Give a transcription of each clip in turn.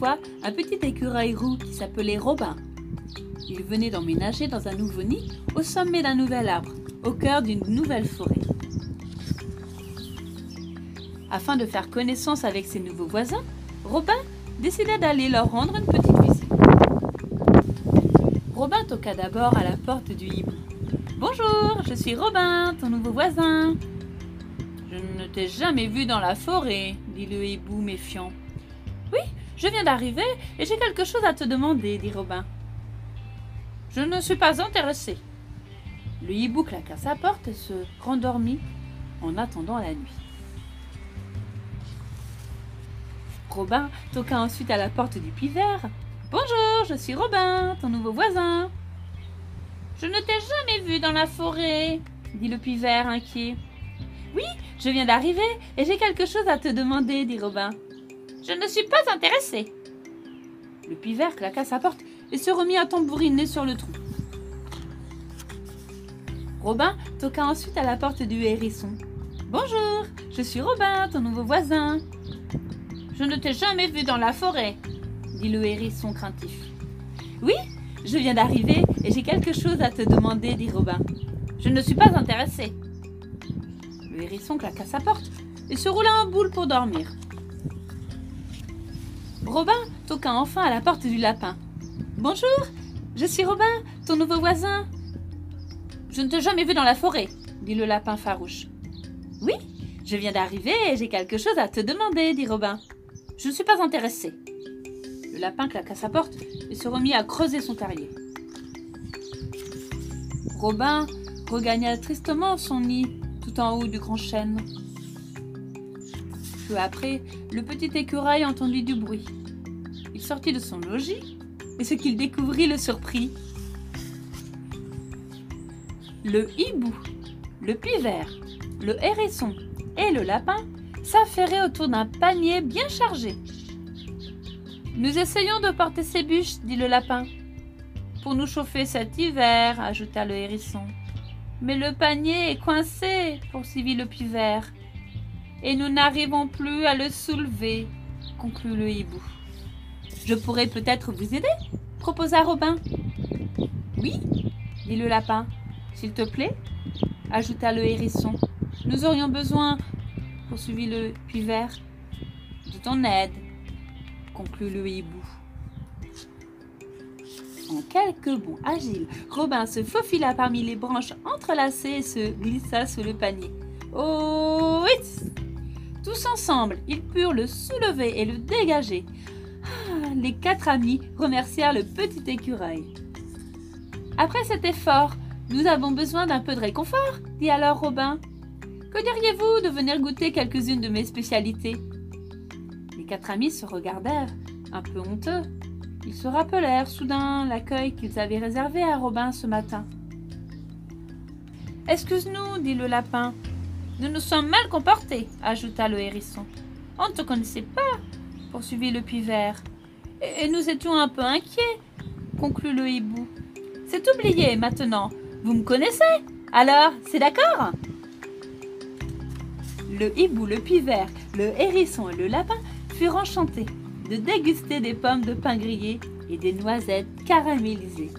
fois un petit écureuil roux qui s'appelait Robin. Il venait d'emménager dans un nouveau nid au sommet d'un nouvel arbre, au cœur d'une nouvelle forêt. Afin de faire connaissance avec ses nouveaux voisins, Robin décida d'aller leur rendre une petite visite. Robin toqua d'abord à la porte du hibou. Bonjour, je suis Robin, ton nouveau voisin. Je ne t'ai jamais vu dans la forêt, dit le hibou méfiant. Je viens d'arriver et j'ai quelque chose à te demander, dit Robin. Je ne suis pas intéressé. Le hibou claqua sa porte et se rendormit en attendant la nuit. Robin toqua ensuite à la porte du pivert. Bonjour, je suis Robin, ton nouveau voisin. Je ne t'ai jamais vu dans la forêt, dit le pivert inquiet. Oui, je viens d'arriver et j'ai quelque chose à te demander, dit Robin. Je ne suis pas intéressé. Le pivert claqua sa porte et se remit à tambouriner sur le trou. Robin toqua ensuite à la porte du hérisson. Bonjour, je suis Robin, ton nouveau voisin. Je ne t'ai jamais vu dans la forêt, dit le hérisson craintif. Oui, je viens d'arriver et j'ai quelque chose à te demander, dit Robin. Je ne suis pas intéressé. Le hérisson claqua sa porte et se roula en boule pour dormir. Robin toqua enfin à la porte du lapin. Bonjour, je suis Robin, ton nouveau voisin. Je ne t'ai jamais vu dans la forêt, dit le lapin farouche. Oui, je viens d'arriver et j'ai quelque chose à te demander, dit Robin. Je ne suis pas intéressé. Le lapin claqua sa porte et se remit à creuser son terrier. Robin regagna tristement son nid tout en haut du grand chêne. Après, le petit écureuil entendit du bruit. Il sortit de son logis et ce qu'il découvrit le surprit. Le hibou, le pivert, le hérisson et le lapin s'affairaient autour d'un panier bien chargé. Nous essayons de porter ces bûches, dit le lapin. Pour nous chauffer cet hiver, ajouta le hérisson. Mais le panier est coincé, poursuivit le pivert. Et nous n'arrivons plus à le soulever, conclut le hibou. Je pourrais peut-être vous aider proposa Robin. Oui, dit le lapin. S'il te plaît, ajouta le hérisson. Nous aurions besoin, poursuivit le pivert, de ton aide, conclut le hibou. En quelques bonds agiles, Robin se faufila parmi les branches entrelacées et se glissa sous le panier. Oh Ensemble, ils purent le soulever et le dégager. Ah, les quatre amis remercièrent le petit écureuil. Après cet effort, nous avons besoin d'un peu de réconfort, dit alors Robin. Que diriez-vous de venir goûter quelques-unes de mes spécialités? Les quatre amis se regardèrent, un peu honteux. Ils se rappelèrent soudain l'accueil qu'ils avaient réservé à Robin ce matin. Excuse-nous, dit le lapin. Nous nous sommes mal comportés, ajouta le hérisson. On ne te connaissait pas, poursuivit le pivert. Et, et nous étions un peu inquiets, conclut le hibou. C'est oublié maintenant. Vous me connaissez Alors, c'est d'accord? Le hibou, le pivert, le hérisson et le lapin furent enchantés de déguster des pommes de pain grillées et des noisettes caramélisées.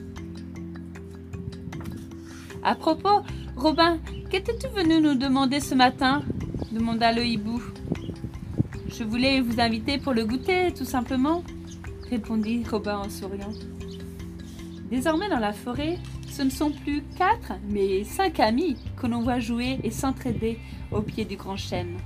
À propos, Robin, qu'étais-tu venu nous demander ce matin demanda le hibou. Je voulais vous inviter pour le goûter, tout simplement, répondit Robin en souriant. Désormais dans la forêt, ce ne sont plus quatre, mais cinq amis que l'on voit jouer et s'entraider au pied du grand chêne.